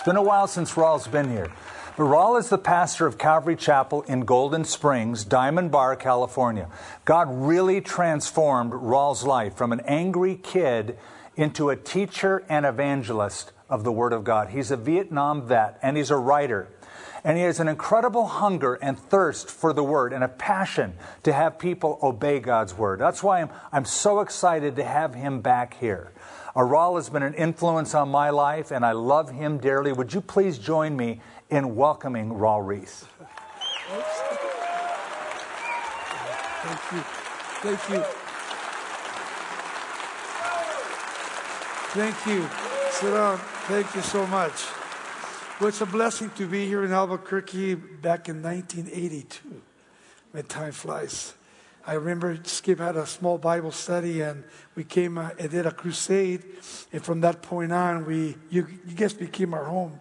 It's been a while since Raul's been here. But Raul is the pastor of Calvary Chapel in Golden Springs, Diamond Bar, California. God really transformed Raul's life from an angry kid into a teacher and evangelist of the Word of God. He's a Vietnam vet and he's a writer. And he has an incredible hunger and thirst for the Word and a passion to have people obey God's Word. That's why I'm, I'm so excited to have him back here. Raul has been an influence on my life, and I love him dearly. Would you please join me in welcoming Raul Ries? Thank you. Thank you. Thank you. Sit down. Thank you so much. Well, it's a blessing to be here in Albuquerque back in 1982. When time flies. I remember Skip had a small Bible study, and we came uh, and did a crusade. And from that point on, we you, you guys became our home.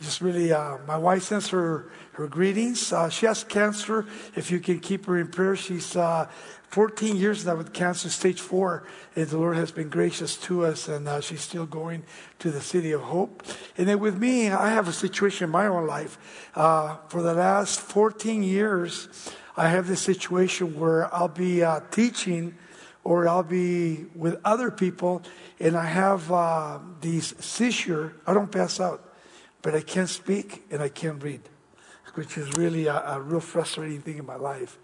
Just really, uh, my wife sends her her greetings. Uh, she has cancer. If you can keep her in prayer, she's uh, 14 years now with cancer, stage four, and the Lord has been gracious to us, and uh, she's still going to the city of hope. And then with me, I have a situation in my own life. Uh, for the last 14 years, I have this situation where I'll be uh, teaching or I'll be with other people and I have these seizure. I don't pass out, but I can't speak and I can't read, which is really a, a real frustrating thing in my life.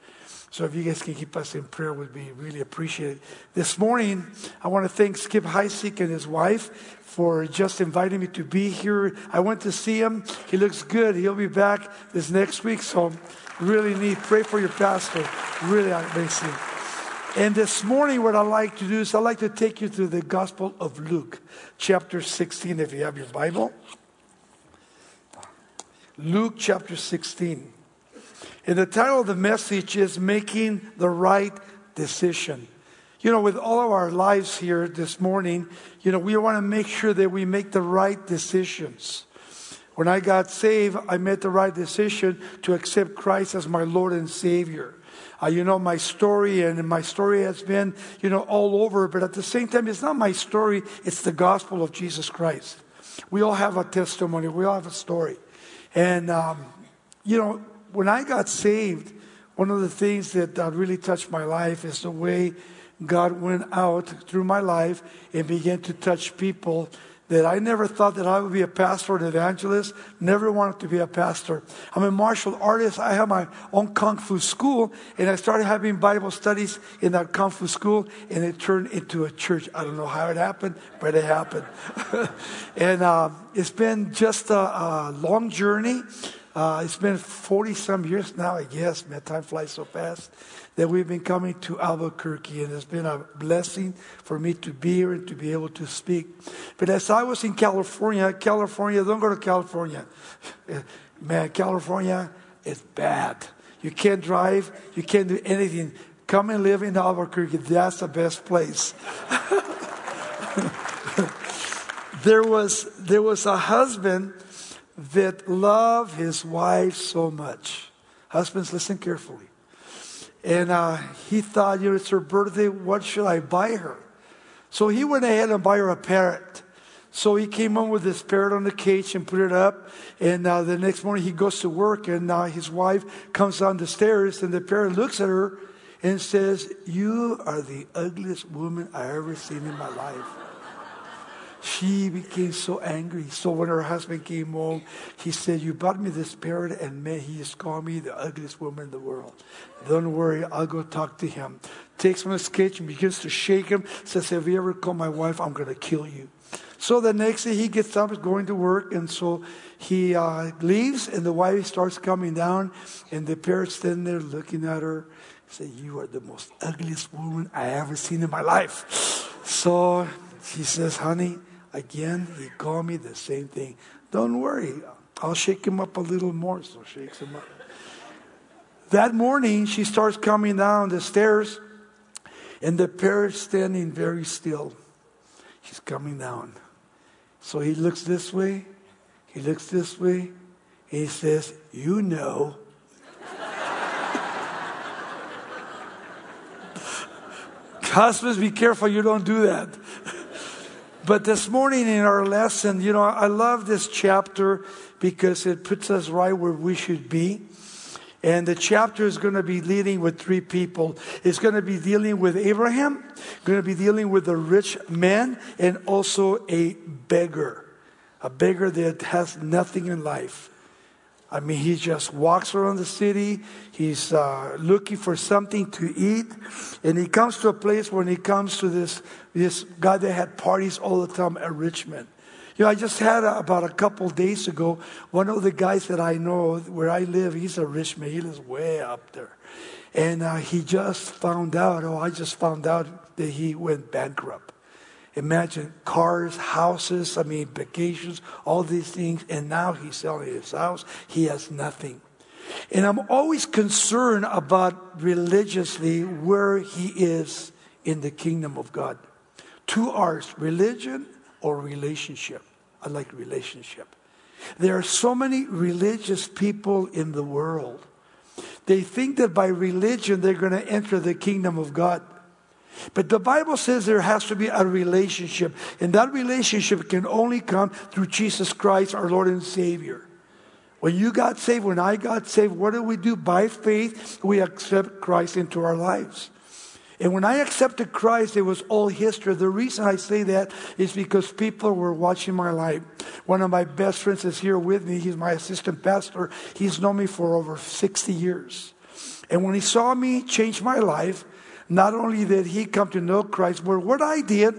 So if you guys can keep us in prayer, would be really appreciated. This morning, I want to thank Skip Heitzig and his wife for just inviting me to be here. I went to see him. He looks good. He'll be back this next week. So really need pray for your pastor. Really amazing. And this morning, what I'd like to do is I'd like to take you to the Gospel of Luke, chapter 16, if you have your Bible. Luke chapter 16. And the title of the message is Making the Right Decision. You know, with all of our lives here this morning, you know, we want to make sure that we make the right decisions. When I got saved, I made the right decision to accept Christ as my Lord and Savior. Uh, you know, my story, and my story has been, you know, all over, but at the same time, it's not my story, it's the gospel of Jesus Christ. We all have a testimony, we all have a story. And, um, you know, when I got saved, one of the things that uh, really touched my life is the way God went out through my life and began to touch people that I never thought that I would be a pastor or an evangelist, never wanted to be a pastor. I'm a martial artist. I have my own Kung Fu school, and I started having Bible studies in that Kung Fu school, and it turned into a church. I don't know how it happened, but it happened. and uh, it's been just a, a long journey. Uh, it's been 40 some years now, I guess. Man, time flies so fast that we've been coming to Albuquerque, and it's been a blessing for me to be here and to be able to speak. But as I was in California, California, don't go to California. Man, California is bad. You can't drive, you can't do anything. Come and live in Albuquerque, that's the best place. there was there was a husband that loved his wife so much. Husbands, listen carefully. And uh, he thought, you know, it's her birthday. What should I buy her? So he went ahead and bought her a parrot. So he came home with this parrot on the cage and put it up. And uh, the next morning he goes to work, and uh, his wife comes down the stairs, and the parrot looks at her and says, "You are the ugliest woman I ever seen in my life." She became so angry. So when her husband came home, he said, You bought me this parrot, and man, he just called me the ugliest woman in the world. Don't worry, I'll go talk to him. Takes him to his kitchen, begins to shake him, says, If you ever call my wife, I'm going to kill you. So the next day he gets up, is going to work, and so he uh, leaves, and the wife starts coming down, and the parrot's standing there looking at her. Say, You are the most ugliest woman I ever seen in my life. So she says, Honey, Again, he called me the same thing. Don't worry, I'll shake him up a little more. So shakes him up. That morning, she starts coming down the stairs, and the parrot's standing very still. She's coming down. So he looks this way, he looks this way, and he says, You know. Husbands, be careful you don't do that. But this morning in our lesson, you know, I love this chapter because it puts us right where we should be. And the chapter is going to be dealing with three people. It's going to be dealing with Abraham, going to be dealing with a rich man, and also a beggar. A beggar that has nothing in life. I mean, he just walks around the city. He's uh, looking for something to eat. And he comes to a place when he comes to this, this guy that had parties all the time at Richmond. You know, I just had a, about a couple days ago, one of the guys that I know where I live, he's a rich man. He lives way up there. And uh, he just found out, oh, I just found out that he went bankrupt. Imagine cars, houses, I mean, vacations, all these things. And now he's selling his house. He has nothing. And I'm always concerned about religiously where he is in the kingdom of God. Two R's religion or relationship. I like relationship. There are so many religious people in the world. They think that by religion they're going to enter the kingdom of God. But the Bible says there has to be a relationship, and that relationship can only come through Jesus Christ, our Lord and Savior. When you got saved, when I got saved, what do we do? By faith, we accept Christ into our lives. And when I accepted Christ, it was all history. The reason I say that is because people were watching my life. One of my best friends is here with me. He's my assistant pastor. He's known me for over 60 years. And when he saw me change my life, not only did he come to know Christ, but what I did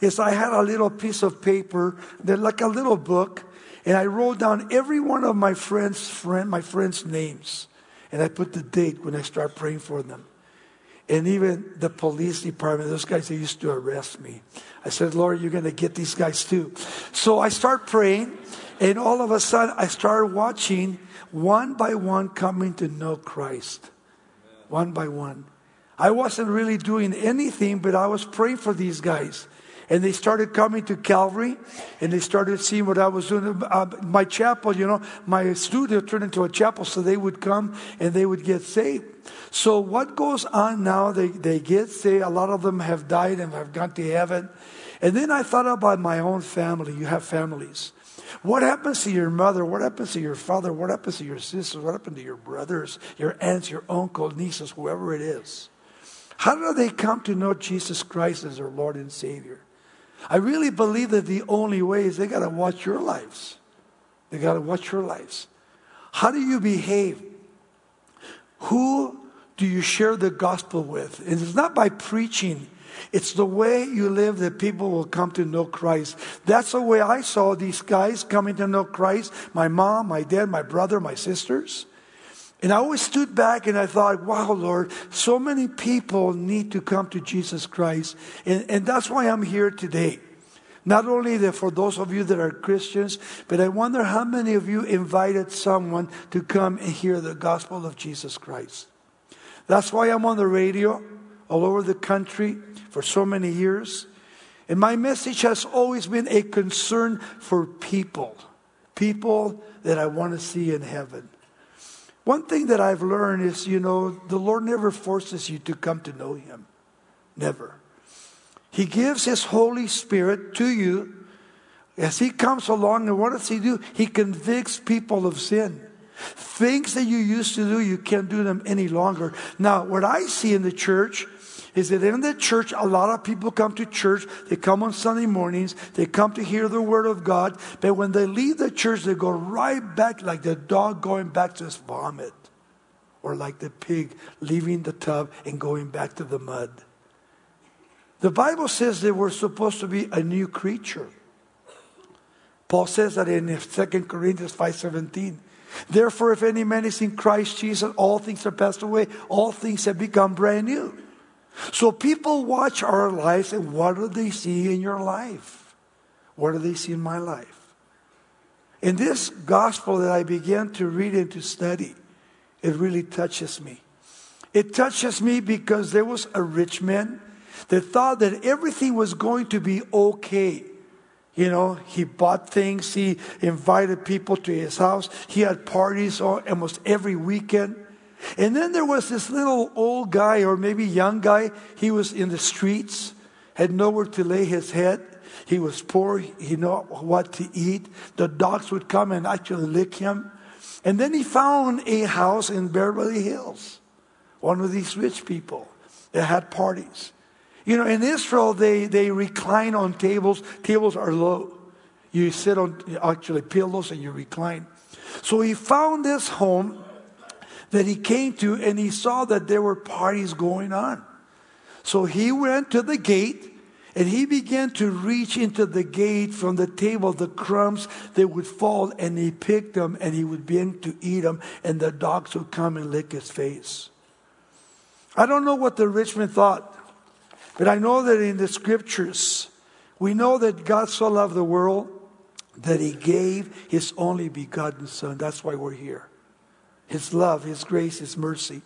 is I had a little piece of paper, that like a little book, and I wrote down every one of my friends' friend, my friends' names, and I put the date when I start praying for them. And even the police department, those guys that used to arrest me. I said, Lord, you're going to get these guys too. So I start praying, and all of a sudden I started watching one by one coming to know Christ. One by one. I wasn't really doing anything, but I was praying for these guys. And they started coming to Calvary and they started seeing what I was doing. Uh, my chapel, you know, my studio turned into a chapel so they would come and they would get saved. So what goes on now? They, they get saved. A lot of them have died and have gone to heaven. And then I thought about my own family. You have families. What happens to your mother? What happens to your father? What happens to your sisters? What happened to your brothers, your aunts, your uncle, nieces, whoever it is? How do they come to know Jesus Christ as their Lord and Savior? I really believe that the only way is they got to watch your lives. They got to watch your lives. How do you behave? Who do you share the gospel with? And it's not by preaching. It's the way you live that people will come to know Christ. That's the way I saw these guys coming to know Christ. My mom, my dad, my brother, my sisters. And I always stood back and I thought, wow, Lord, so many people need to come to Jesus Christ. And, and that's why I'm here today. Not only that for those of you that are Christians, but I wonder how many of you invited someone to come and hear the gospel of Jesus Christ. That's why I'm on the radio all over the country for so many years. And my message has always been a concern for people, people that I want to see in heaven. One thing that I've learned is, you know, the Lord never forces you to come to know Him. Never. He gives His Holy Spirit to you. As He comes along, and what does He do? He convicts people of sin. Things that you used to do, you can't do them any longer. Now, what I see in the church is that in the church, a lot of people come to church. They come on Sunday mornings. They come to hear the word of God. But when they leave the church, they go right back like the dog going back to his vomit. Or like the pig leaving the tub and going back to the mud. The Bible says they we're supposed to be a new creature. Paul says that in 2 Corinthians 5.17. Therefore, if any man is in Christ Jesus, all things are passed away. All things have become brand new. So people watch our life and what do they see in your life? What do they see in my life? In this gospel that I began to read and to study, it really touches me. It touches me because there was a rich man that thought that everything was going to be okay. You know, he bought things, he invited people to his house, he had parties almost every weekend. And then there was this little old guy, or maybe young guy. He was in the streets, had nowhere to lay his head. He was poor. He knew what to eat. The dogs would come and actually lick him. And then he found a house in Beverly Hills, one of these rich people that had parties. You know, in Israel, they, they recline on tables. Tables are low. You sit on actually pillows and you recline. So he found this home that he came to and he saw that there were parties going on. So he went to the gate and he began to reach into the gate from the table, the crumbs that would fall, and he picked them and he would begin to eat them, and the dogs would come and lick his face. I don't know what the rich man thought, but I know that in the scriptures, we know that God so loved the world that he gave his only begotten Son. That's why we're here. His love, his grace, his mercy.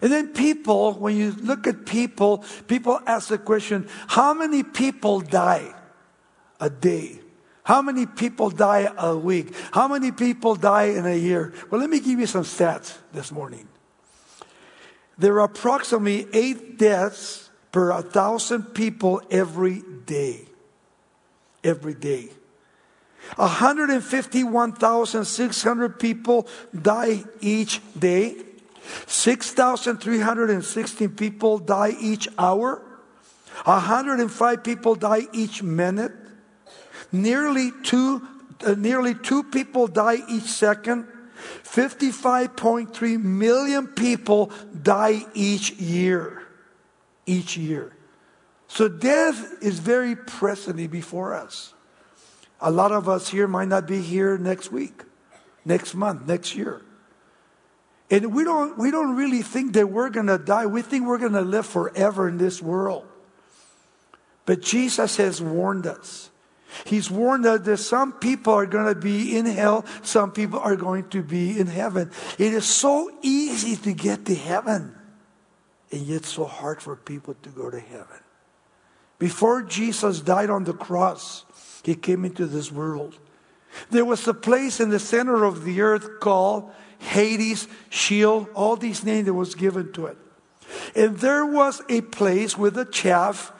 And then people, when you look at people, people ask the question how many people die a day? How many people die a week? How many people die in a year? Well, let me give you some stats this morning. There are approximately eight deaths per a thousand people every day. Every day. 151,600 people die each day. 6,316 people die each hour. 105 people die each minute. Nearly two, uh, nearly two people die each second. 55.3 million people die each year. Each year. So death is very presently before us. A lot of us here might not be here next week, next month, next year. And we don't, we don't really think that we're going to die. We think we're going to live forever in this world. But Jesus has warned us. He's warned us that some people are going to be in hell, some people are going to be in heaven. It is so easy to get to heaven, and yet so hard for people to go to heaven. Before Jesus died on the cross, he came into this world. There was a place in the center of the earth called Hades, Sheol, all these names that was given to it. And there was a place with a chaff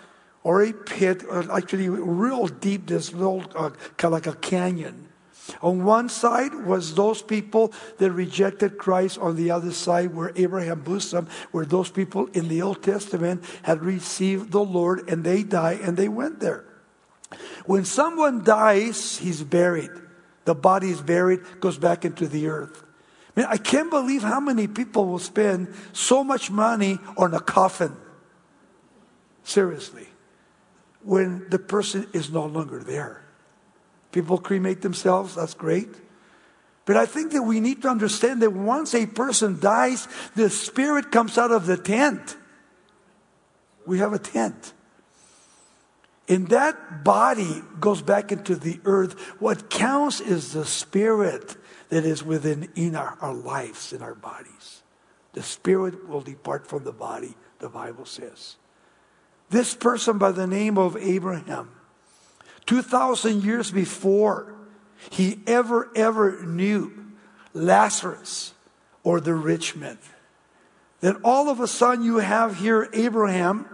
or a pit, or actually real deep, this little, uh, kind of like a canyon. On one side was those people that rejected Christ. On the other side were Abraham bosom, where those people in the Old Testament had received the Lord and they died and they went there. When someone dies, he's buried. The body is buried, goes back into the earth. I, mean, I can't believe how many people will spend so much money on a coffin. Seriously. When the person is no longer there. People cremate themselves, that's great. But I think that we need to understand that once a person dies, the spirit comes out of the tent. We have a tent. And that body goes back into the earth. What counts is the spirit that is within in our, our lives, in our bodies. The spirit will depart from the body, the Bible says. This person by the name of Abraham, 2,000 years before he ever, ever knew Lazarus or the rich man, then all of a sudden you have here Abraham,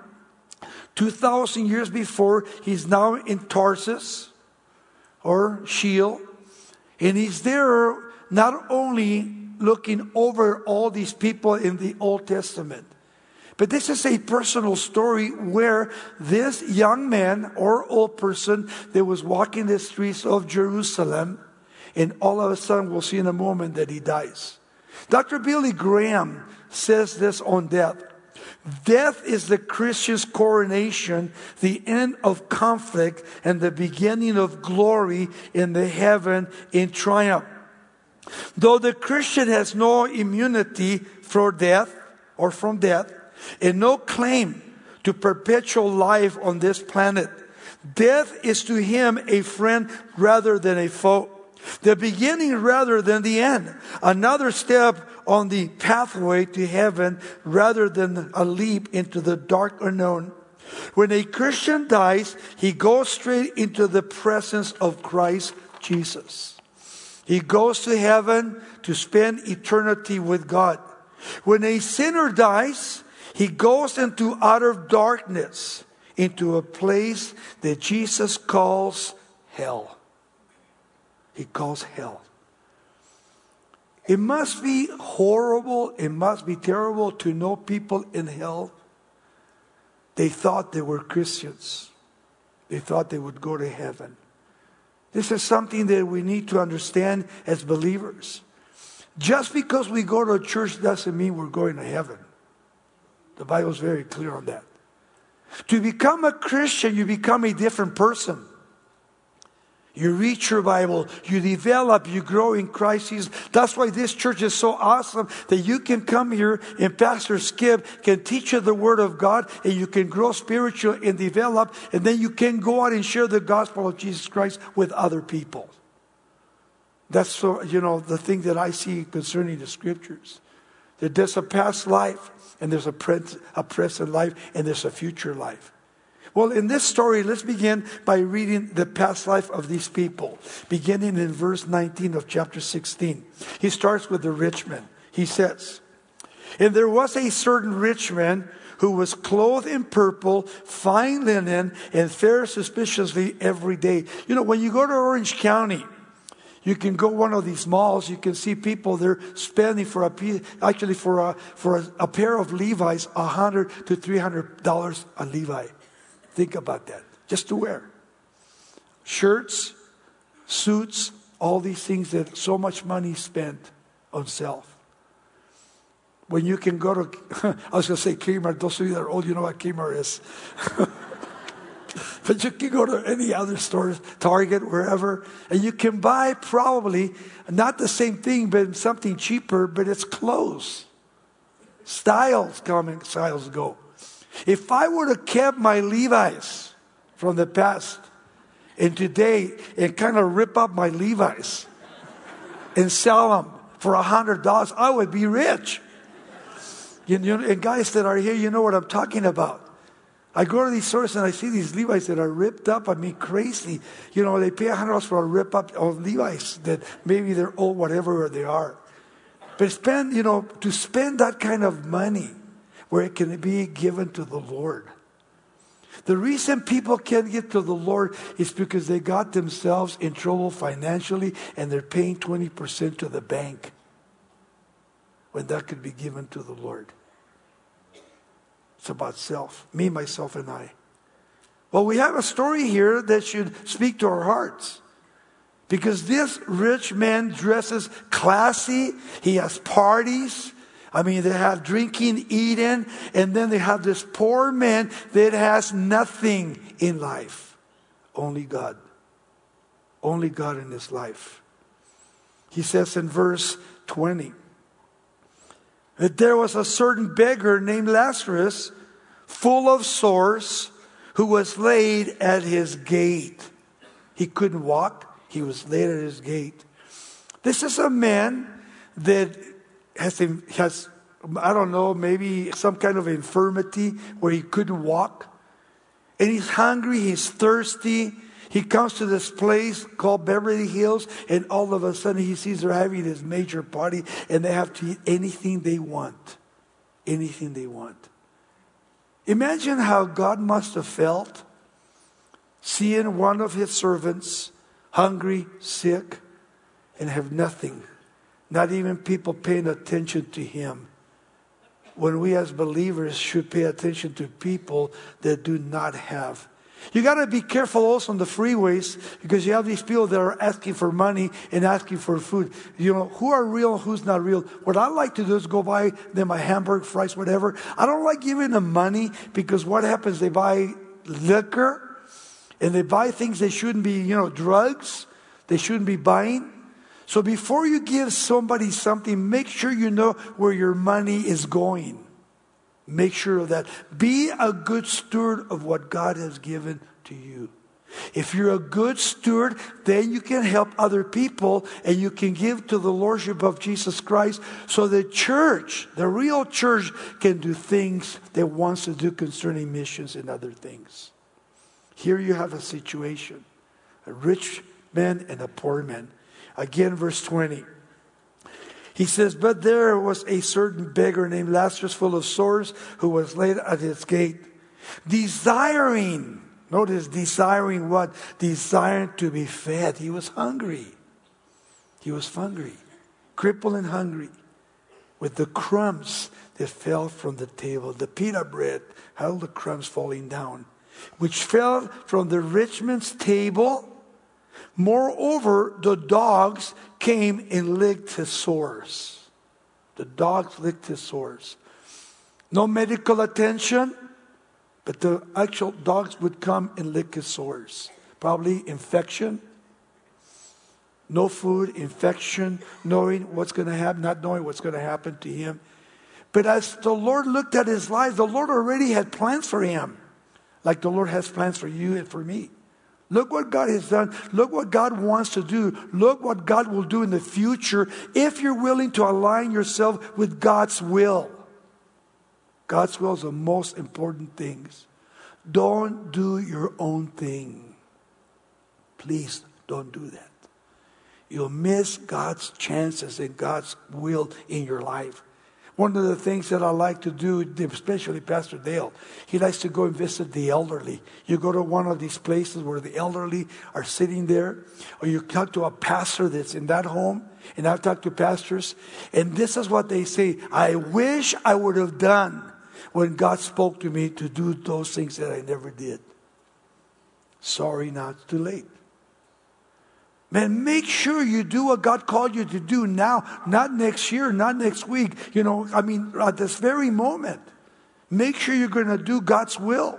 2,000 years before, he's now in Tarsus or Sheol, and he's there not only looking over all these people in the Old Testament, but this is a personal story where this young man or old person that was walking the streets of Jerusalem, and all of a sudden we'll see in a moment that he dies. Dr. Billy Graham says this on death. Death is the Christian's coronation, the end of conflict, and the beginning of glory in the heaven in triumph. Though the Christian has no immunity for death or from death and no claim to perpetual life on this planet, death is to him a friend rather than a foe. The beginning rather than the end. Another step on the pathway to heaven rather than a leap into the dark unknown. When a Christian dies, he goes straight into the presence of Christ Jesus. He goes to heaven to spend eternity with God. When a sinner dies, he goes into utter darkness, into a place that Jesus calls hell. He calls hell. It must be horrible, it must be terrible to know people in hell. They thought they were Christians, they thought they would go to heaven. This is something that we need to understand as believers. Just because we go to a church doesn't mean we're going to heaven. The Bible is very clear on that. To become a Christian, you become a different person. You read your Bible, you develop, you grow in Christ Jesus. That's why this church is so awesome that you can come here and Pastor Skip can teach you the Word of God and you can grow spiritual and develop, and then you can go out and share the gospel of Jesus Christ with other people. That's so, you know, the thing that I see concerning the scriptures. That there's a past life, and there's a present life, and there's a future life. Well, in this story, let's begin by reading the past life of these people, beginning in verse 19 of chapter 16. He starts with the rich man. He says, And there was a certain rich man who was clothed in purple, fine linen, and fared suspiciously every day. You know, when you go to Orange County, you can go one of these malls. You can see people they're spending for a piece, actually for a for a, a pair of Levi's, a hundred to three hundred dollars a Levi. Think about that, just to wear. Shirts, suits, all these things that so much money spent on self. When you can go to, I was going to say Kmart. Those of you that are old, you know what Kmart is. but you can go to any other store, Target, wherever, and you can buy probably not the same thing, but something cheaper, but it's clothes. Styles come and styles go. If I would have kept my Levi's from the past and today and kind of rip up my Levi's and sell them for a hundred dollars, I would be rich. You know, and guys that are here, you know what I'm talking about. I go to these stores and I see these Levi's that are ripped up. I mean, crazy. You know, they pay a hundred dollars for a rip up of Levi's that maybe they're old, whatever they are. But spend, you know, to spend that kind of money where it can be given to the Lord. The reason people can't get to the Lord is because they got themselves in trouble financially and they're paying 20% to the bank when that could be given to the Lord. It's about self, me, myself, and I. Well, we have a story here that should speak to our hearts. Because this rich man dresses classy, he has parties, I mean, they have drinking, eating, and then they have this poor man that has nothing in life. Only God. Only God in his life. He says in verse 20 that there was a certain beggar named Lazarus, full of sores, who was laid at his gate. He couldn't walk, he was laid at his gate. This is a man that has, has, I don't know, maybe some kind of infirmity where he couldn't walk. And he's hungry, he's thirsty. He comes to this place called Beverly Hills, and all of a sudden he sees they're having this major party, and they have to eat anything they want. Anything they want. Imagine how God must have felt seeing one of his servants hungry, sick, and have nothing not even people paying attention to him. When we as believers should pay attention to people that do not have. You got to be careful also on the freeways because you have these people that are asking for money and asking for food. You know, who are real, who's not real. What I like to do is go buy them a hamburger, fries, whatever. I don't like giving them money because what happens? They buy liquor and they buy things they shouldn't be, you know, drugs they shouldn't be buying. So before you give somebody something, make sure you know where your money is going. Make sure of that. Be a good steward of what God has given to you. If you're a good steward, then you can help other people and you can give to the Lordship of Jesus Christ so the church, the real church, can do things that wants to do concerning missions and other things. Here you have a situation a rich man and a poor man. Again, verse 20. He says, But there was a certain beggar named Lazarus, full of sores, who was laid at his gate. Desiring, notice, desiring what? Desiring to be fed. He was hungry. He was hungry, crippled and hungry, with the crumbs that fell from the table, the pita bread, how the crumbs falling down, which fell from the rich man's table. Moreover, the dogs came and licked his sores. The dogs licked his sores. No medical attention, but the actual dogs would come and lick his sores. Probably infection. No food, infection, knowing what's going to happen, not knowing what's going to happen to him. But as the Lord looked at his life, the Lord already had plans for him, like the Lord has plans for you and for me. Look what God has done. Look what God wants to do. Look what God will do in the future if you're willing to align yourself with God's will. God's will is the most important things. Don't do your own thing. Please don't do that. You'll miss God's chances and God's will in your life. One of the things that I like to do, especially Pastor Dale, he likes to go and visit the elderly. You go to one of these places where the elderly are sitting there, or you talk to a pastor that's in that home, and I've talked to pastors, and this is what they say I wish I would have done when God spoke to me to do those things that I never did. Sorry, not too late. Man, make sure you do what God called you to do now, not next year, not next week. You know, I mean, at this very moment. Make sure you're going to do God's will.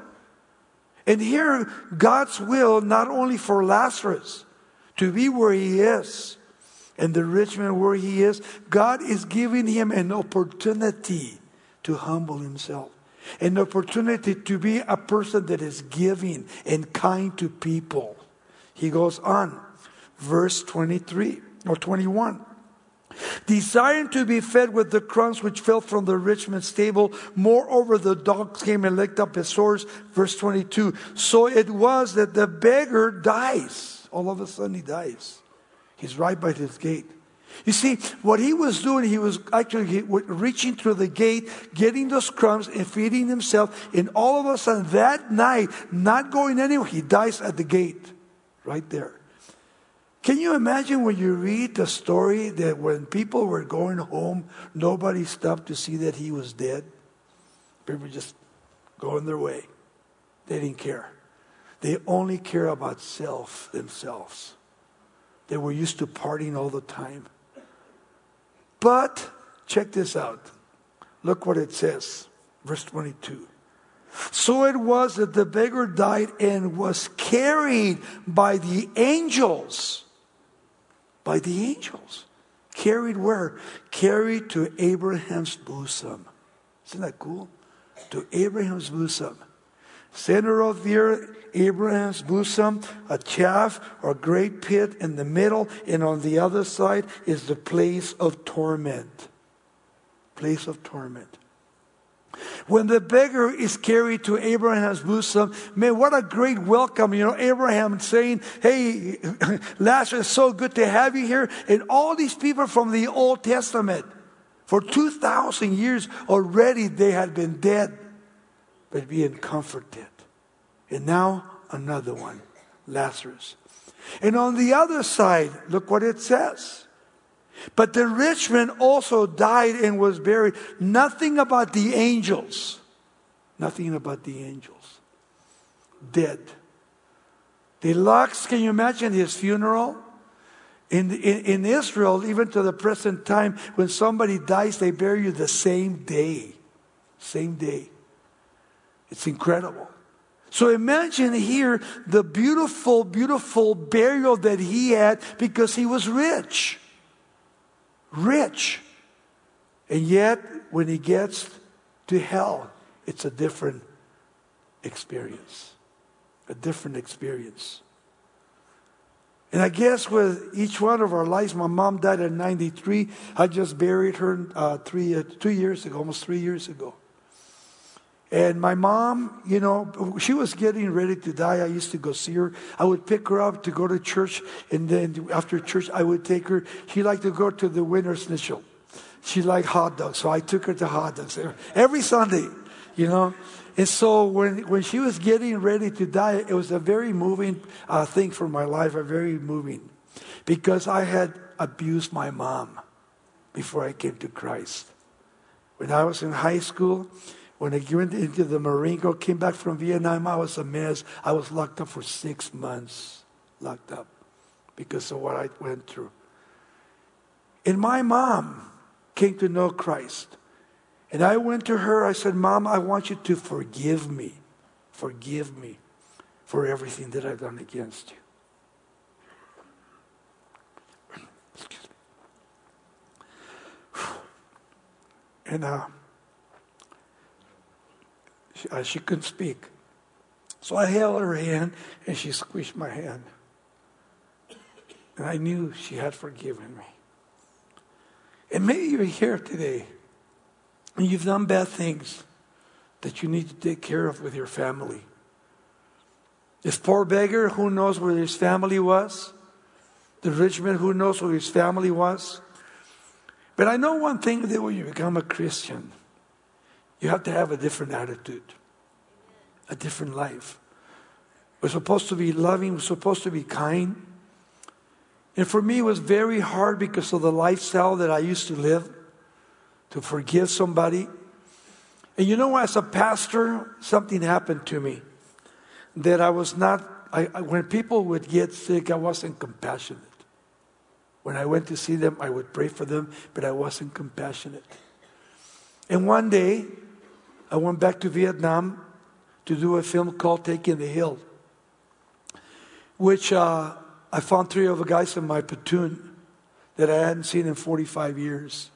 And here, God's will not only for Lazarus to be where he is and the rich man where he is, God is giving him an opportunity to humble himself, an opportunity to be a person that is giving and kind to people. He goes on verse 23 or 21. Desiring to be fed with the crumbs which fell from the rich man's table. Moreover, the dogs came and licked up his sores. Verse 22. So it was that the beggar dies. All of a sudden, he dies. He's right by his gate. You see, what he was doing, he was actually reaching through the gate, getting those crumbs and feeding himself. And all of a sudden, that night, not going anywhere, he dies at the gate, right there. Can you imagine when you read the story that when people were going home, nobody stopped to see that he was dead? People just going their way. They didn't care. They only care about self themselves. They were used to partying all the time. But check this out. Look what it says, verse 22. So it was that the beggar died and was carried by the angels by the angels. Carried where? Carried to Abraham's bosom. Isn't that cool? To Abraham's bosom. Center of the earth, Abraham's bosom, a chaff or great pit in the middle, and on the other side is the place of torment. Place of torment. When the beggar is carried to Abraham's bosom, man, what a great welcome. You know, Abraham saying, Hey, Lazarus, so good to have you here. And all these people from the Old Testament, for 2,000 years already, they had been dead, but being comforted. And now another one, Lazarus. And on the other side, look what it says. But the rich man also died and was buried. Nothing about the angels. Nothing about the angels. Dead. The Lux, can you imagine his funeral? In, in, in Israel, even to the present time, when somebody dies, they bury you the same day. Same day. It's incredible. So imagine here the beautiful, beautiful burial that he had because he was rich rich. And yet, when he gets to hell, it's a different experience. A different experience. And I guess with each one of our lives, my mom died at 93. I just buried her uh, three, uh, two years ago, almost three years ago. And my mom, you know, she was getting ready to die. I used to go see her. I would pick her up to go to church, and then after church, I would take her. She liked to go to the Wienerschnitzel. She liked hot dogs, so I took her to hot dogs every Sunday, you know. And so when, when she was getting ready to die, it was a very moving uh, thing for my life, a very moving, because I had abused my mom before I came to Christ. When I was in high school, when I went into the Marine Corps, came back from Vietnam, I was a mess. I was locked up for six months, locked up because of what I went through. And my mom came to know Christ. And I went to her, I said, Mom, I want you to forgive me. Forgive me for everything that I've done against you. And uh, she, uh, she couldn't speak. So I held her hand and she squeezed my hand. And I knew she had forgiven me. And maybe you're here today and you've done bad things that you need to take care of with your family. This poor beggar, who knows where his family was? The rich man, who knows where his family was? But I know one thing that when you become a Christian, you have to have a different attitude, a different life. We're supposed to be loving, we're supposed to be kind. And for me, it was very hard because of the lifestyle that I used to live to forgive somebody. And you know, as a pastor, something happened to me that I was not, I, when people would get sick, I wasn't compassionate. When I went to see them, I would pray for them, but I wasn't compassionate. And one day, I went back to Vietnam to do a film called Taking the Hill, which uh, I found three of the guys in my platoon that I hadn't seen in 45 years.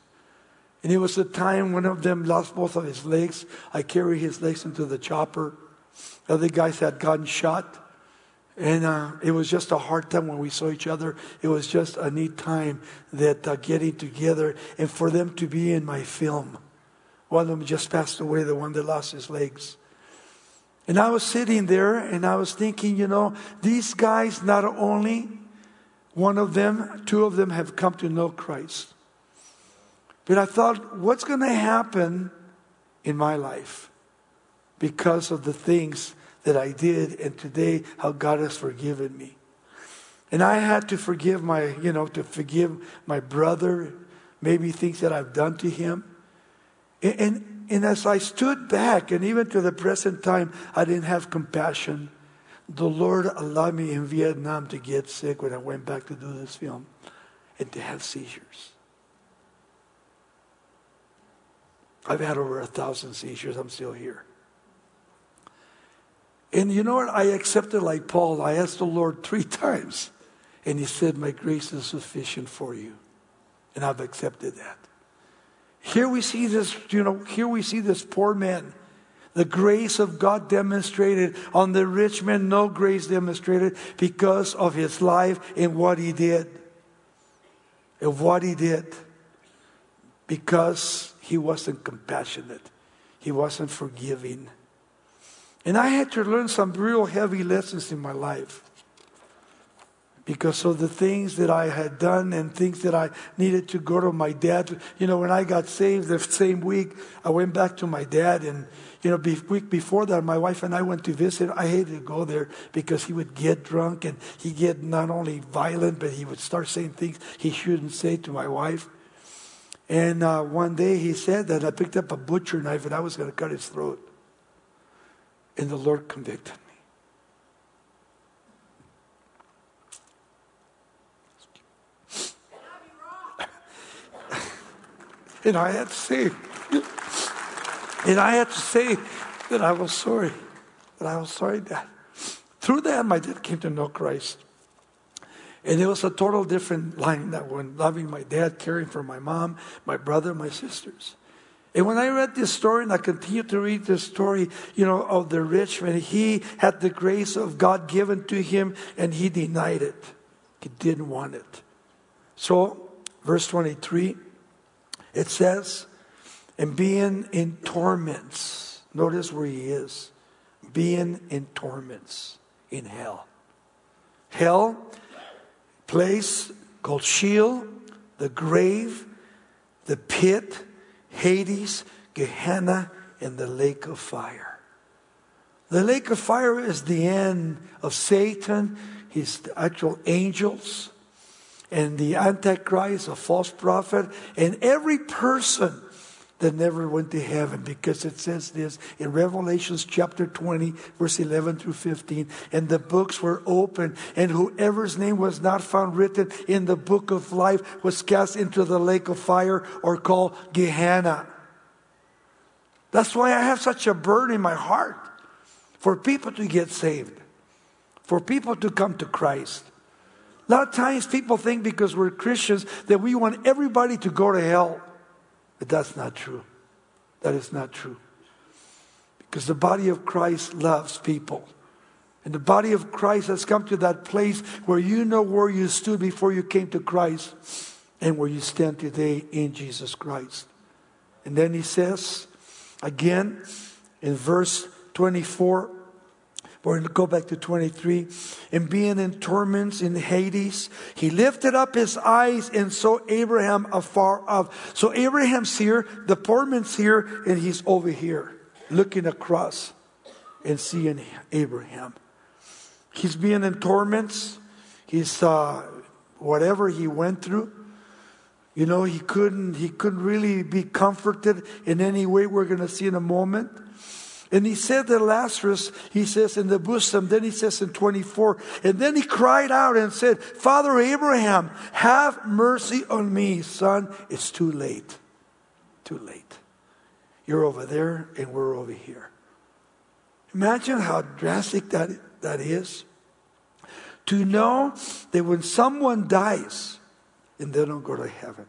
And it was the time one of them lost both of his legs. I carried his legs into the chopper. The other guys had gotten shot. And uh, it was just a hard time when we saw each other. It was just a neat time that uh, getting together and for them to be in my film. One of them just passed away, the one that lost his legs. And I was sitting there and I was thinking, you know, these guys, not only one of them, two of them have come to know Christ. But I thought, what's going to happen in my life because of the things that I did and today how God has forgiven me? And I had to forgive my, you know, to forgive my brother, maybe things that I've done to him. And, and, as I stood back, and even to the present time, I didn't have compassion. The Lord allowed me in Vietnam to get sick when I went back to do this film and to have seizures. I've had over a thousand seizures. I'm still here. And you know what? I accepted like Paul. I asked the Lord three times. And he said, My grace is sufficient for you. And I've accepted that. Here we see this, you know, here we see this poor man. The grace of God demonstrated on the rich man, no grace demonstrated because of his life and what he did. And what he did. Because he wasn't compassionate, he wasn't forgiving. And I had to learn some real heavy lessons in my life because of the things that I had done and things that I needed to go to my dad. You know, when I got saved the same week, I went back to my dad and, you know, be, week before that, my wife and I went to visit. I hated to go there because he would get drunk and he get not only violent, but he would start saying things he shouldn't say to my wife. And uh, one day he said that I picked up a butcher knife and I was going to cut his throat. And the Lord convicted me. And I had to say, and I had to say that I was sorry, that I was sorry that through that my dad came to know Christ. And it was a total different line that one loving my dad, caring for my mom, my brother, my sisters. And when I read this story, and I continued to read this story, you know, of the rich man, he had the grace of God given to him, and he denied it. He didn't want it. So, verse 23, it says, and being in torments, notice where he is, being in torments in hell. Hell place called Sheol, the grave, the pit, Hades, Gehenna, and the lake of fire. The lake of fire is the end of Satan, his actual angels, and the Antichrist, a false prophet, and every person that never went to heaven because it says this in Revelations chapter 20, verse 11 through 15. And the books were opened, and whoever's name was not found written in the book of life was cast into the lake of fire or called Gehenna. That's why I have such a burden in my heart for people to get saved, for people to come to Christ. A lot of times people think because we're Christians that we want everybody to go to hell. But that's not true. That is not true. Because the body of Christ loves people. And the body of Christ has come to that place where you know where you stood before you came to Christ and where you stand today in Jesus Christ. And then he says, again, in verse 24, or go back to 23. And being in torments in Hades, he lifted up his eyes and saw Abraham afar off. So Abraham's here, the torment's here, and he's over here, looking across and seeing Abraham. He's being in torments. He's uh, whatever he went through. You know, he couldn't he couldn't really be comforted in any way. We're going to see in a moment. And he said to Lazarus, he says in the bosom, then he says in 24, and then he cried out and said, Father Abraham, have mercy on me, son. It's too late. Too late. You're over there and we're over here. Imagine how drastic that, that is. To know that when someone dies and they don't go to heaven,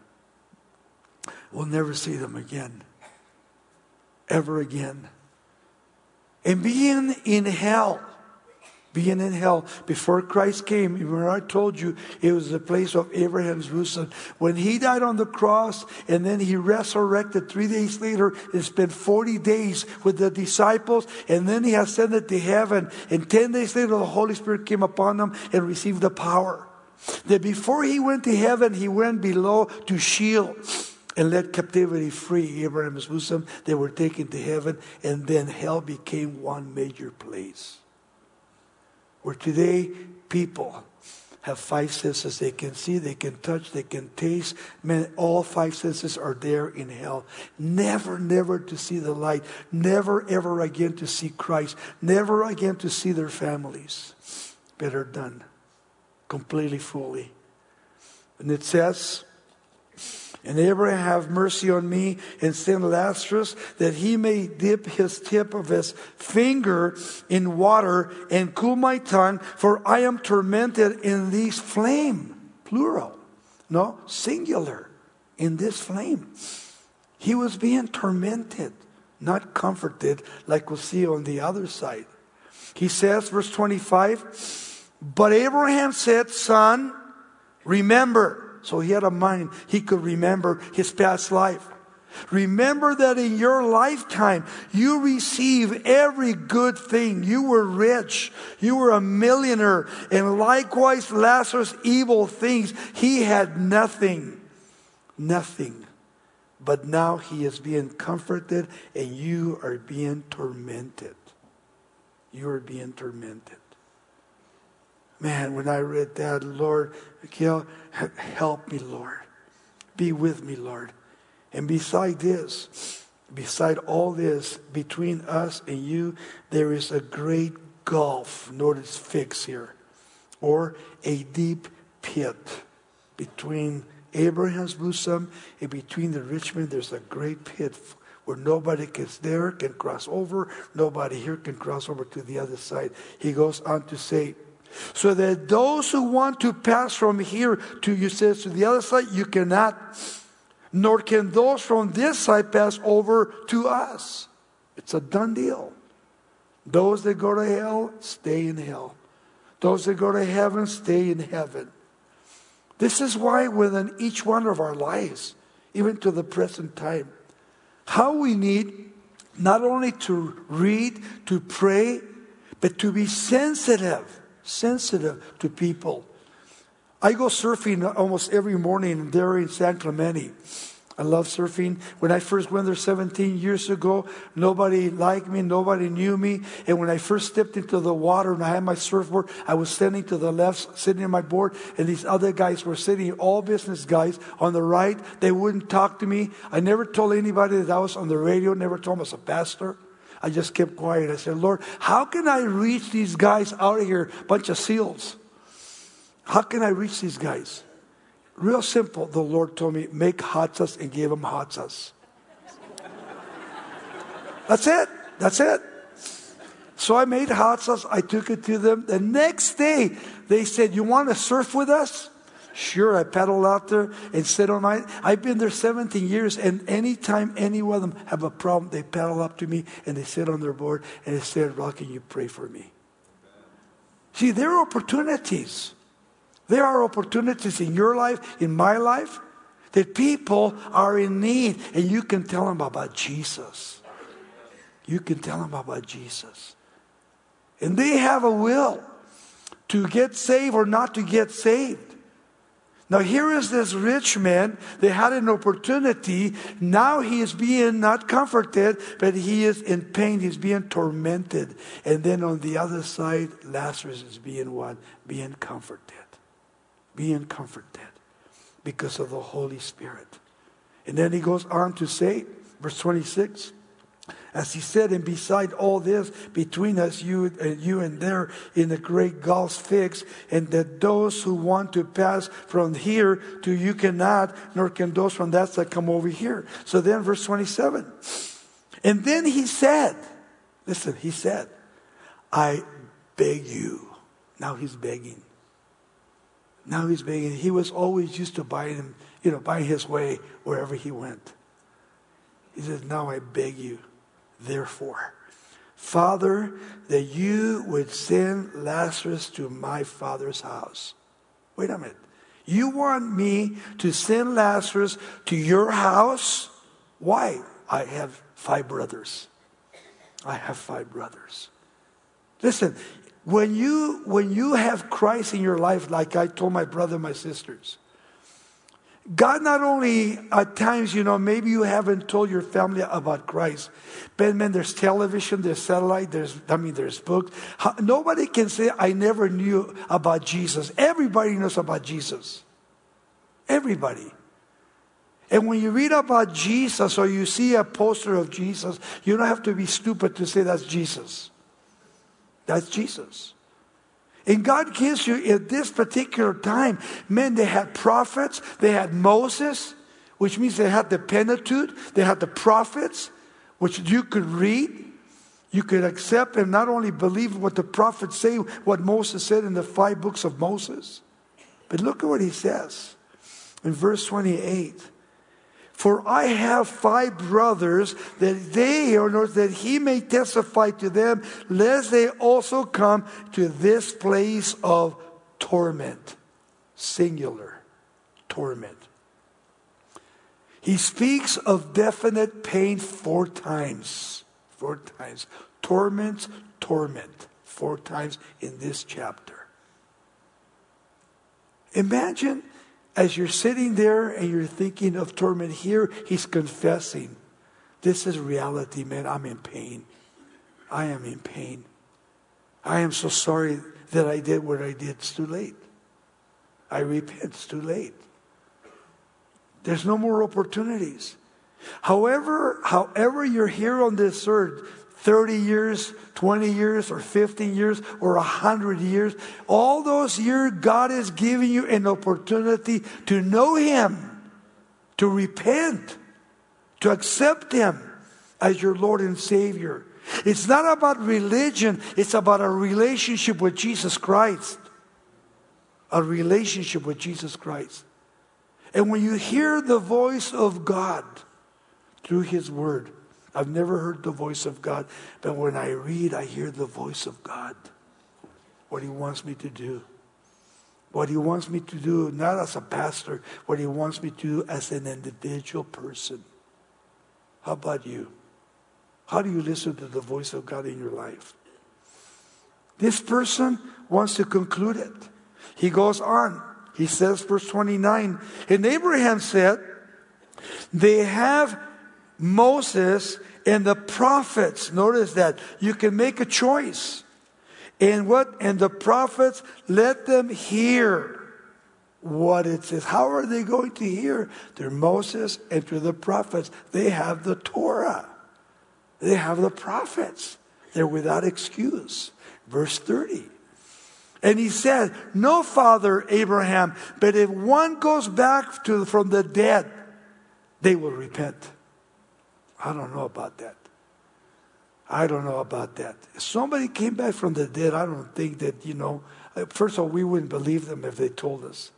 we'll never see them again. Ever again. And being in hell, being in hell before Christ came, remember I told you it was the place of Abraham's bosom. When he died on the cross and then he resurrected three days later and spent 40 days with the disciples and then he ascended to heaven and 10 days later the Holy Spirit came upon them and received the power. That before he went to heaven, he went below to Sheol and led captivity free Abraham's bosom. They were taken to heaven, and then hell became one major place. Where today people have five senses. They can see, they can touch, they can taste. Man, all five senses are there in hell. Never, never to see the light. Never, ever again to see Christ. Never again to see their families. Better done. Completely, fully. And it says, and Abraham have mercy on me and send Lazarus that he may dip his tip of his finger in water and cool my tongue, for I am tormented in this flame. Plural. No, singular. In this flame. He was being tormented, not comforted, like we'll see on the other side. He says, verse 25, But Abraham said, Son, remember, so he had a mind. He could remember his past life. Remember that in your lifetime, you receive every good thing. You were rich. You were a millionaire. And likewise, Lazarus, evil things. He had nothing. Nothing. But now he is being comforted and you are being tormented. You are being tormented. Man, when I read that, Lord, Help me, Lord. Be with me, Lord. And beside this, beside all this, between us and you, there is a great gulf. Notice fix here. Or a deep pit between Abraham's bosom and between the rich man. There's a great pit where nobody gets there, can cross over. Nobody here can cross over to the other side. He goes on to say, so that those who want to pass from here to, you says, to the other side, you cannot. Nor can those from this side pass over to us. It's a done deal. Those that go to hell, stay in hell. Those that go to heaven, stay in heaven. This is why within each one of our lives, even to the present time, how we need not only to read, to pray, but to be sensitive sensitive to people. I go surfing almost every morning there in San Clemente. I love surfing. When I first went there 17 years ago, nobody liked me, nobody knew me. And when I first stepped into the water and I had my surfboard, I was standing to the left, sitting in my board, and these other guys were sitting, all business guys, on the right. They wouldn't talk to me. I never told anybody that I was on the radio, never told them I was a pastor. I just kept quiet. I said, Lord, how can I reach these guys out of here? Bunch of seals. How can I reach these guys? Real simple, the Lord told me, make hot sauce and give them hot sauce. That's it. That's it. So I made hot sauce. I took it to them. The next day, they said, You want to surf with us? Sure, I paddle out there and sit on my. I've been there 17 years, and anytime any one of them have a problem, they paddle up to me and they sit on their board and they say, Rocky, you pray for me. See, there are opportunities. There are opportunities in your life, in my life, that people are in need, and you can tell them about Jesus. You can tell them about Jesus. And they have a will to get saved or not to get saved. Now, here is this rich man. They had an opportunity. Now he is being not comforted, but he is in pain. He's being tormented. And then on the other side, Lazarus is being what? Being comforted being comforted because of the Holy Spirit. And then he goes on to say, verse 26, as he said, and beside all this, between us, you and you and there, in the great gulf fixed, and that those who want to pass from here to you cannot, nor can those from that side come over here. So then, verse 27. And then he said, listen, he said, I beg you. Now he's begging. Now he's begging. He was always used to buying him, you know, buying his way wherever he went. He says, Now I beg you, therefore, Father, that you would send Lazarus to my father's house. Wait a minute. You want me to send Lazarus to your house? Why? I have five brothers. I have five brothers. Listen, when you, when you have Christ in your life, like I told my brother my sisters, God not only at times, you know, maybe you haven't told your family about Christ, but man, there's television, there's satellite, there's, I mean, there's books. Nobody can say, I never knew about Jesus. Everybody knows about Jesus. Everybody. And when you read about Jesus or you see a poster of Jesus, you don't have to be stupid to say that's Jesus. That's Jesus. And God gives you at this particular time, man, they had prophets, they had Moses, which means they had the Pentateuch, they had the prophets, which you could read. You could accept and not only believe what the prophets say, what Moses said in the five books of Moses, but look at what he says in verse 28. For I have five brothers, that they, or that he may testify to them, lest they also come to this place of torment. Singular torment. He speaks of definite pain four times. Four times. Torment, torment. Four times in this chapter. Imagine as you're sitting there and you're thinking of torment here, he's confessing. This is reality, man. I'm in pain. I am in pain. I am so sorry that I did what I did. It's too late. I repent. It's too late. There's no more opportunities. However, however you're here on this earth, 30 years, 20 years, or 15 years, or 100 years. All those years, God is giving you an opportunity to know Him, to repent, to accept Him as your Lord and Savior. It's not about religion, it's about a relationship with Jesus Christ. A relationship with Jesus Christ. And when you hear the voice of God through His Word, I've never heard the voice of God, but when I read, I hear the voice of God. What He wants me to do. What He wants me to do, not as a pastor, what He wants me to do as an individual person. How about you? How do you listen to the voice of God in your life? This person wants to conclude it. He goes on. He says, verse 29, and Abraham said, They have Moses and the prophets. Notice that you can make a choice. And what? And the prophets, let them hear what it says. How are they going to hear? Through Moses and through the prophets. They have the Torah. They have the prophets. They're without excuse. Verse 30. And he said, No, Father Abraham, but if one goes back to, from the dead, they will repent. I don't know about that. I don't know about that. If somebody came back from the dead, I don't think that, you know, uh, first of all, we wouldn't believe them if they told us.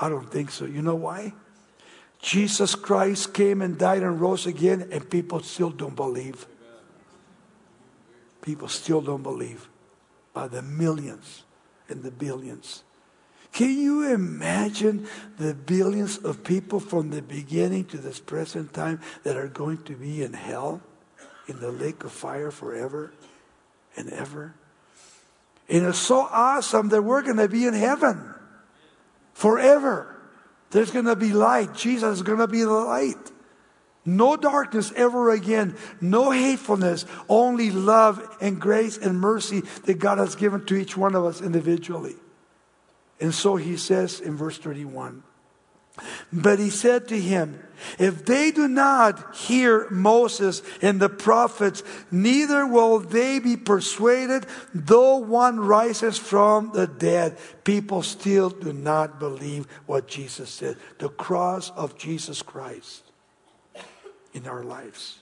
I don't think so. You know why? Jesus Christ came and died and rose again, and people still don't believe. People still don't believe by the millions and the billions. Can you imagine the billions of people from the beginning to this present time that are going to be in hell, in the lake of fire forever and ever? And it's so awesome that we're going to be in heaven forever. There's going to be light. Jesus is going to be the light. No darkness ever again. No hatefulness. Only love and grace and mercy that God has given to each one of us individually. And so he says in verse 31 But he said to him, If they do not hear Moses and the prophets, neither will they be persuaded, though one rises from the dead. People still do not believe what Jesus said. The cross of Jesus Christ in our lives.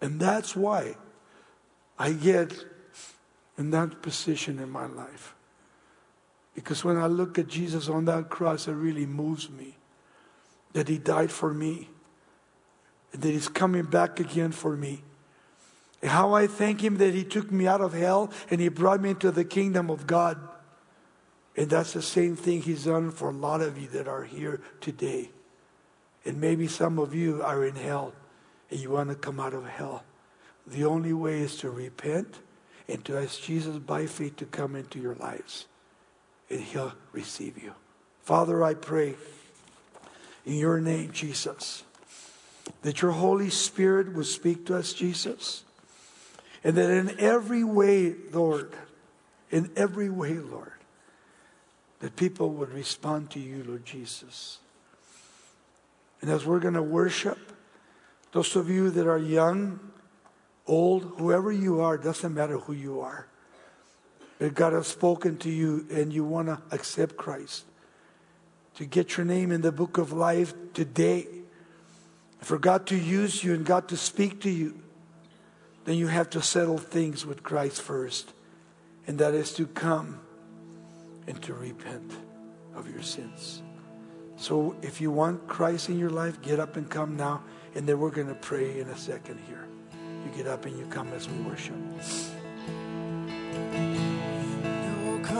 And that's why I get in that position in my life. Because when I look at Jesus on that cross, it really moves me that He died for me, and that He's coming back again for me. And how I thank Him that He took me out of hell and He brought me into the kingdom of God. And that's the same thing He's done for a lot of you that are here today. And maybe some of you are in hell and you want to come out of hell. The only way is to repent and to ask Jesus by faith to come into your lives and he'll receive you. Father, I pray in your name, Jesus, that your Holy Spirit would speak to us, Jesus, and that in every way, Lord, in every way, Lord, that people would respond to you, Lord Jesus. And as we're going to worship, those of you that are young, old, whoever you are, doesn't matter who you are that God has spoken to you and you want to accept Christ, to get your name in the book of life today, for God to use you and God to speak to you, then you have to settle things with Christ first. And that is to come and to repent of your sins. So if you want Christ in your life, get up and come now. And then we're going to pray in a second here. You get up and you come as we worship.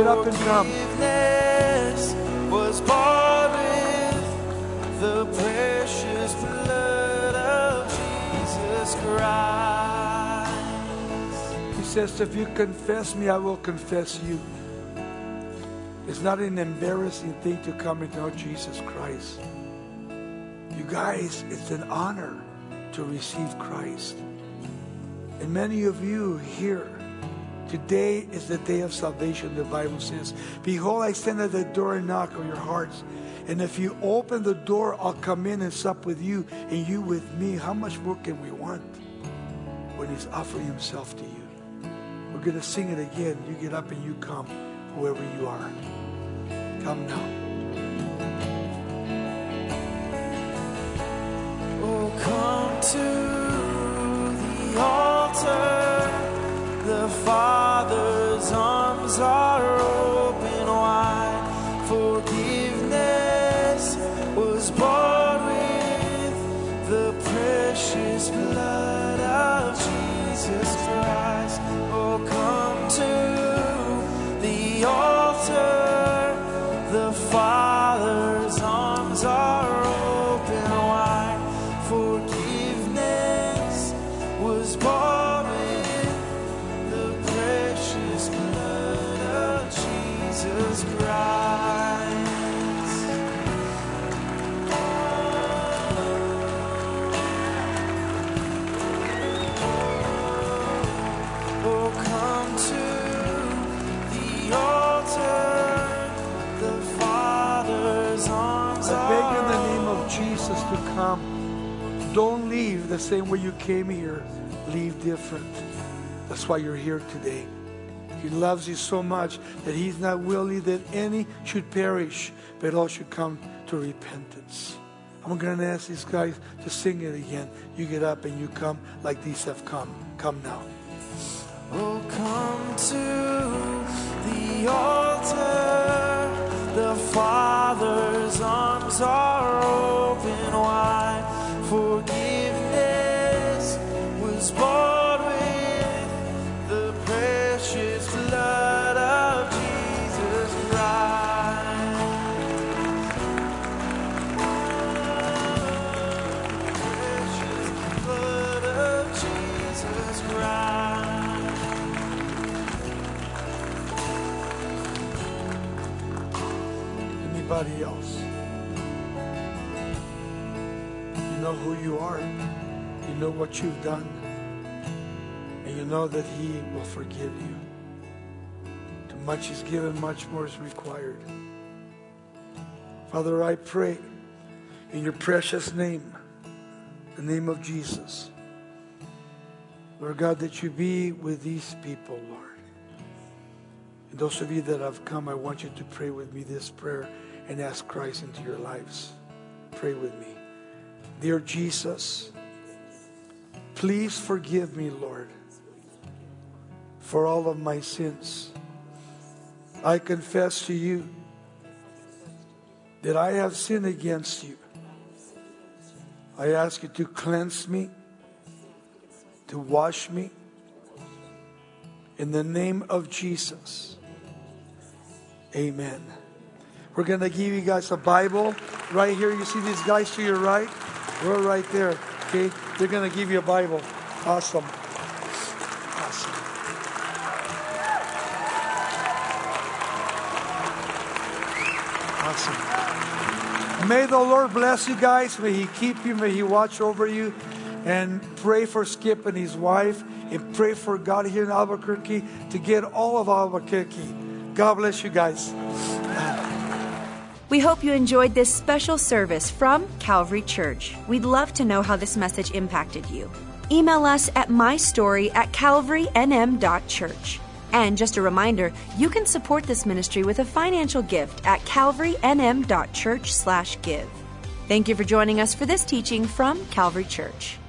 Get up and come. Was bought with the precious blood of Jesus Christ. He says, If you confess me, I will confess you. It's not an embarrassing thing to come and know Jesus Christ. You guys, it's an honor to receive Christ. And many of you here, today is the day of salvation, the Bible says. Behold, I stand at the door and knock on your hearts. And if you open the door, I'll come in and sup with you, and you with me. How much more can we want when He's offering Himself to you? We're going to sing it again. You get up and you come, whoever you are. Come now. Oh, come to the altar. Come, don't leave the same way you came here. Leave different. That's why you're here today. He loves you so much that He's not willing that any should perish, but all should come to repentance. I'm going to ask these guys to sing it again. You get up and you come like these have come. Come now. Oh, come to the altar. The Father's arms are open wide. Anybody else? You know who you are. You know what you've done. And you know that He will forgive you. Too much is given, much more is required. Father, I pray in your precious name, the name of Jesus. Lord God, that you be with these people, Lord. And those of you that have come, I want you to pray with me this prayer and ask Christ into your lives. Pray with me. Dear Jesus, please forgive me, Lord, for all of my sins. I confess to you that I have sinned against you. I ask you to cleanse me, to wash me. In the name of Jesus. Amen. We're going to give you guys a Bible right here. You see these guys to your right? We're right there. Okay? They're going to give you a Bible. Awesome. Awesome. Awesome. May the Lord bless you guys. May He keep you. May He watch over you. And pray for Skip and his wife. And pray for God here in Albuquerque to get all of Albuquerque. God bless you guys. We hope you enjoyed this special service from Calvary Church. We'd love to know how this message impacted you. Email us at mystory at calvarynm.church. And just a reminder, you can support this ministry with a financial gift at calvarynm.church slash give. Thank you for joining us for this teaching from Calvary Church.